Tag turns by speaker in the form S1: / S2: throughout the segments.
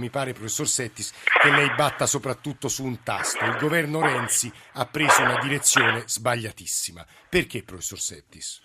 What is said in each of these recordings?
S1: Mi pare, professor Settis, che lei batta soprattutto su un tasto. Il governo Renzi ha preso una direzione sbagliatissima. Perché, professor Settis?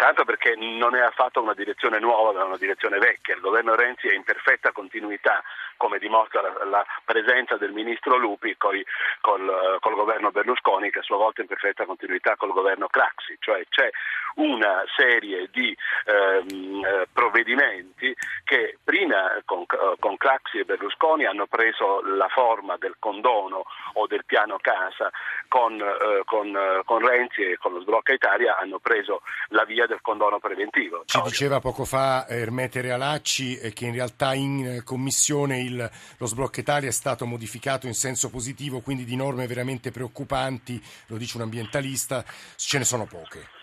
S2: Intanto perché non è affatto una direzione nuova, ma una direzione vecchia. Il governo Renzi è in perfetta continuità come dimostra la, la presenza del ministro Lupi coi, col, col, governo Berlusconi che a sua volta è in perfetta continuità col governo Craxi, cioè c'è una serie di ehm, eh, provvedimenti che prima con, con Craxi e Berlusconi hanno preso la forma del condono o del piano casa, con, eh, con, con Renzi e con lo Sblocca Italia hanno preso la via del condono preventivo.
S1: Ci diceva poco fa Ermete Realacci eh, che in realtà in eh, commissione il lo sblocco Italia è stato modificato in senso positivo, quindi di norme veramente preoccupanti, lo dice un ambientalista, ce ne sono poche.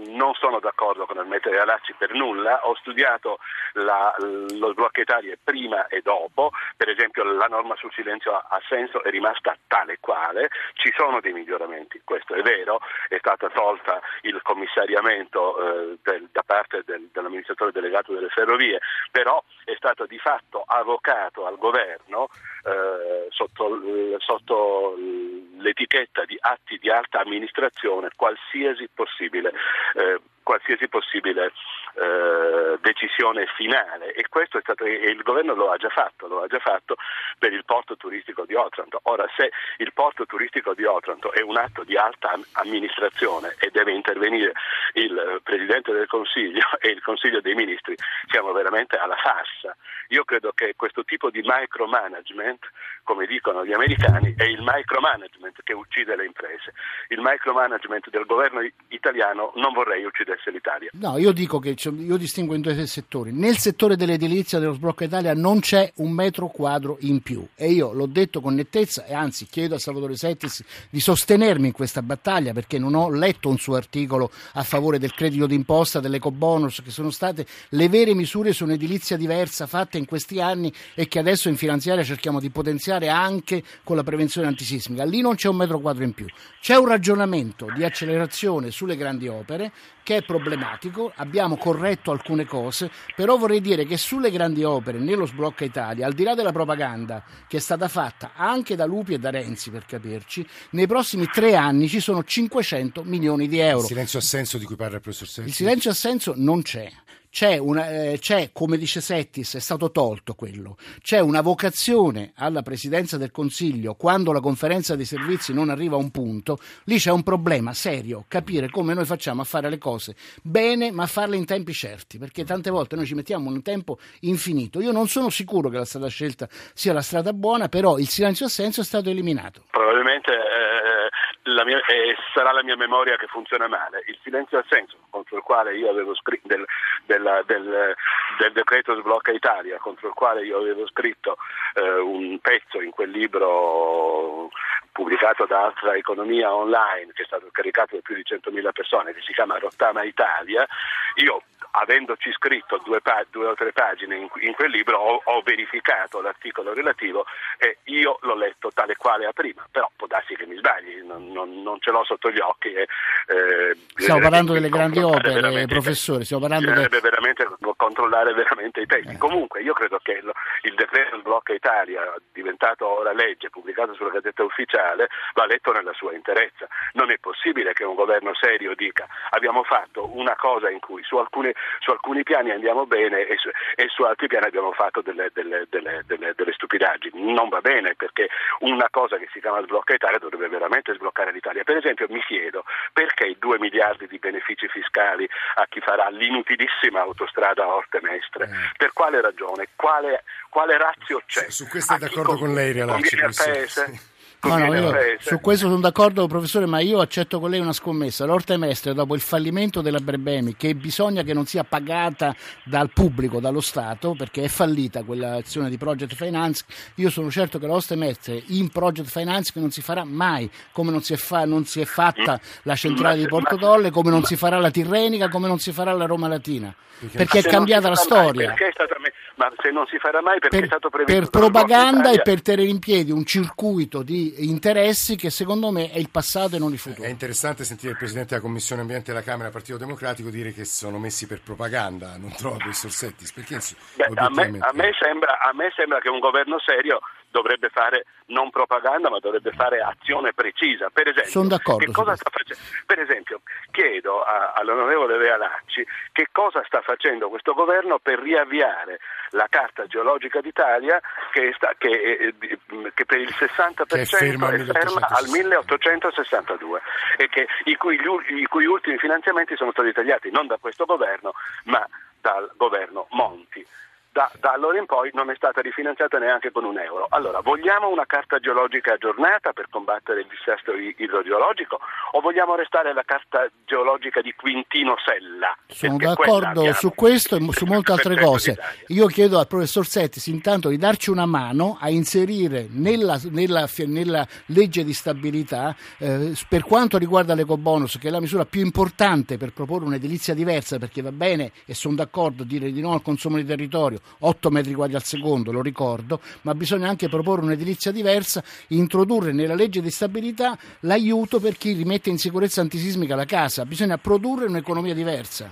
S2: Eh, non sono d'accordo con il mettere Alacci per nulla, ho studiato la, lo sblocco Italia prima e dopo, per esempio la norma sul silenzio ha senso, è rimasta tale quale, ci sono dei miglioramenti, questo è vero, è stata tolta il commissariamento eh, del, da parte del, dell'amministratore delegato delle ferrovie, però è stato di fatto avocato al governo eh, sotto, sotto l'etichetta di atti di alta amministrazione qualsiasi possibile, Uh, qualsiasi possibile eh, decisione finale e questo è stato, e il governo lo ha già fatto, lo ha già fatto per il porto turistico di Otranto. Ora se il porto turistico di Otranto è un atto di alta amministrazione e deve intervenire il Presidente del Consiglio e il Consiglio dei Ministri, siamo veramente alla farsa. Io credo che questo tipo di micromanagement, come dicono gli americani, è il micromanagement che uccide le imprese. Il micromanagement del governo italiano non vorrei uccidesse l'Italia.
S3: No, io dico che io distingo in due settori. Nel settore dell'edilizia dello sblocco Italia non c'è un metro quadro in più e io l'ho detto con nettezza e anzi chiedo a Salvatore Settis di sostenermi in questa battaglia perché non ho letto un suo articolo a favore del credito d'imposta, dell'ecobonus, che sono state le vere misure su un'edilizia diversa fatte in questi anni e che adesso in finanziaria cerchiamo di potenziare anche con la prevenzione antisismica. Lì non c'è un metro quadro in più. C'è un ragionamento di accelerazione sulle grandi opere che è problematico, abbiamo corretto alcune cose, però vorrei dire che sulle grandi opere, nello sblocca Italia, al di là della propaganda che è stata fatta anche da Lupi e da Renzi per capirci, nei prossimi tre anni ci sono 500 milioni di euro. Il
S1: silenzio assenso di cui parla il professor Sensi.
S3: Il silenzio assenso non c'è. C'è, una, eh, c'è, come dice Settis, è stato tolto quello, c'è una vocazione alla Presidenza del Consiglio quando la conferenza dei servizi non arriva a un punto, lì c'è un problema serio, capire come noi facciamo a fare le cose bene ma farle in tempi certi, perché tante volte noi ci mettiamo un tempo infinito. Io non sono sicuro che la strada scelta sia la strada buona, però il silenzio assenso è stato eliminato.
S2: Probabilmente la mia, eh, sarà la mia memoria che funziona male. Il silenzio assenso contro il quale io avevo scritto del, del, del, del, decreto sblocca Italia, contro il quale io avevo scritto eh, un pezzo in quel libro pubblicato da Altra Economia Online, che è stato caricato da più di 100.000 persone, che si chiama Rottama Italia, io avendoci scritto due, pa- due o tre pagine in, in quel libro ho, ho, verificato l'articolo relativo e io l'ho letto tale quale a prima, però può darsi che mi sbagli, non, non, non ce l'ho sotto gli occhi. E,
S3: eh, stiamo parlando delle grandi opere, professore, stiamo parlando
S2: di... Veramente controllare veramente i testi. Eh. Comunque io credo che il, il decreto Sblocca Italia, diventato ora legge, pubblicato sulla Gazzetta Ufficiale, va letto nella sua interezza. Non è possibile che un governo serio dica abbiamo fatto una cosa in cui su alcune su alcuni piani andiamo bene e su, e su altri piani abbiamo fatto delle, delle, delle, delle, stupidaggini. Non va bene perché una cosa che si chiama sblocca Italia dovrebbe veramente sbloccare l'Italia. Per esempio mi chiedo perché i 2 miliardi di benefici fiscali a chi farà l'inutilissima autostrada Orte Mestre? Eh. Per quale ragione? Quale, quale razio c'è?
S1: Su, su questo è d'accordo con lei, Realacci.
S3: No, no, io su questo sono d'accordo, professore, ma io accetto con lei una scommessa. L'Orte Mestre, dopo il fallimento della Berbemi, che bisogna che non sia pagata dal pubblico, dallo Stato, perché è fallita quell'azione di Project Finance, io sono certo che l'Orte Mestre in Project Finance non si farà mai, come non si è, fa, non si è fatta la centrale di Porto Tolle, come non si farà la Tirrenica, come non si farà la Roma Latina. Perché è cambiata la storia.
S2: Perché è stata ma se non si farà mai perché
S3: per,
S2: è stato previsto
S3: per propaganda e per tenere in piedi un circuito di interessi che secondo me è il passato e non il futuro.
S1: È interessante sentire il Presidente della Commissione Ambiente della Camera Partito Democratico dire che sono messi per propaganda, non trova professor Settis, perché
S2: Beh, a, me, a, me sembra, a me sembra che un governo serio dovrebbe fare non propaganda ma dovrebbe fare azione precisa. Per esempio, per esempio chiedo a, all'onorevole Realacci che cosa sta facendo questo governo per riavviare la carta geologica d'Italia che, sta, che, eh, che per il 60% è ferma, è ferma al 1862 e che, i, cui, i cui ultimi finanziamenti sono stati tagliati non da questo governo ma dal governo Monti. Da, da, allora in poi non è stata rifinanziata neanche con un euro. Allora, vogliamo una carta geologica aggiornata per combattere il dissesto idrogeologico o vogliamo restare alla carta geologica di Quintino Sella?
S3: Sono d'accordo su questo e su molte altre cose. Io chiedo al professor Settis intanto di darci una mano a inserire nella, nella, nella legge di stabilità, eh, per quanto riguarda l'ecobonus, che è la misura più importante per proporre un'edilizia diversa, perché va bene e sono d'accordo dire di no al consumo di territorio, 8 metri quadri al secondo, lo ricordo, ma bisogna anche proporre un'edilizia diversa, introdurre nella legge di stabilità l'aiuto per chi rimette in sicurezza antisismica la casa, bisogna produrre un'economia diversa.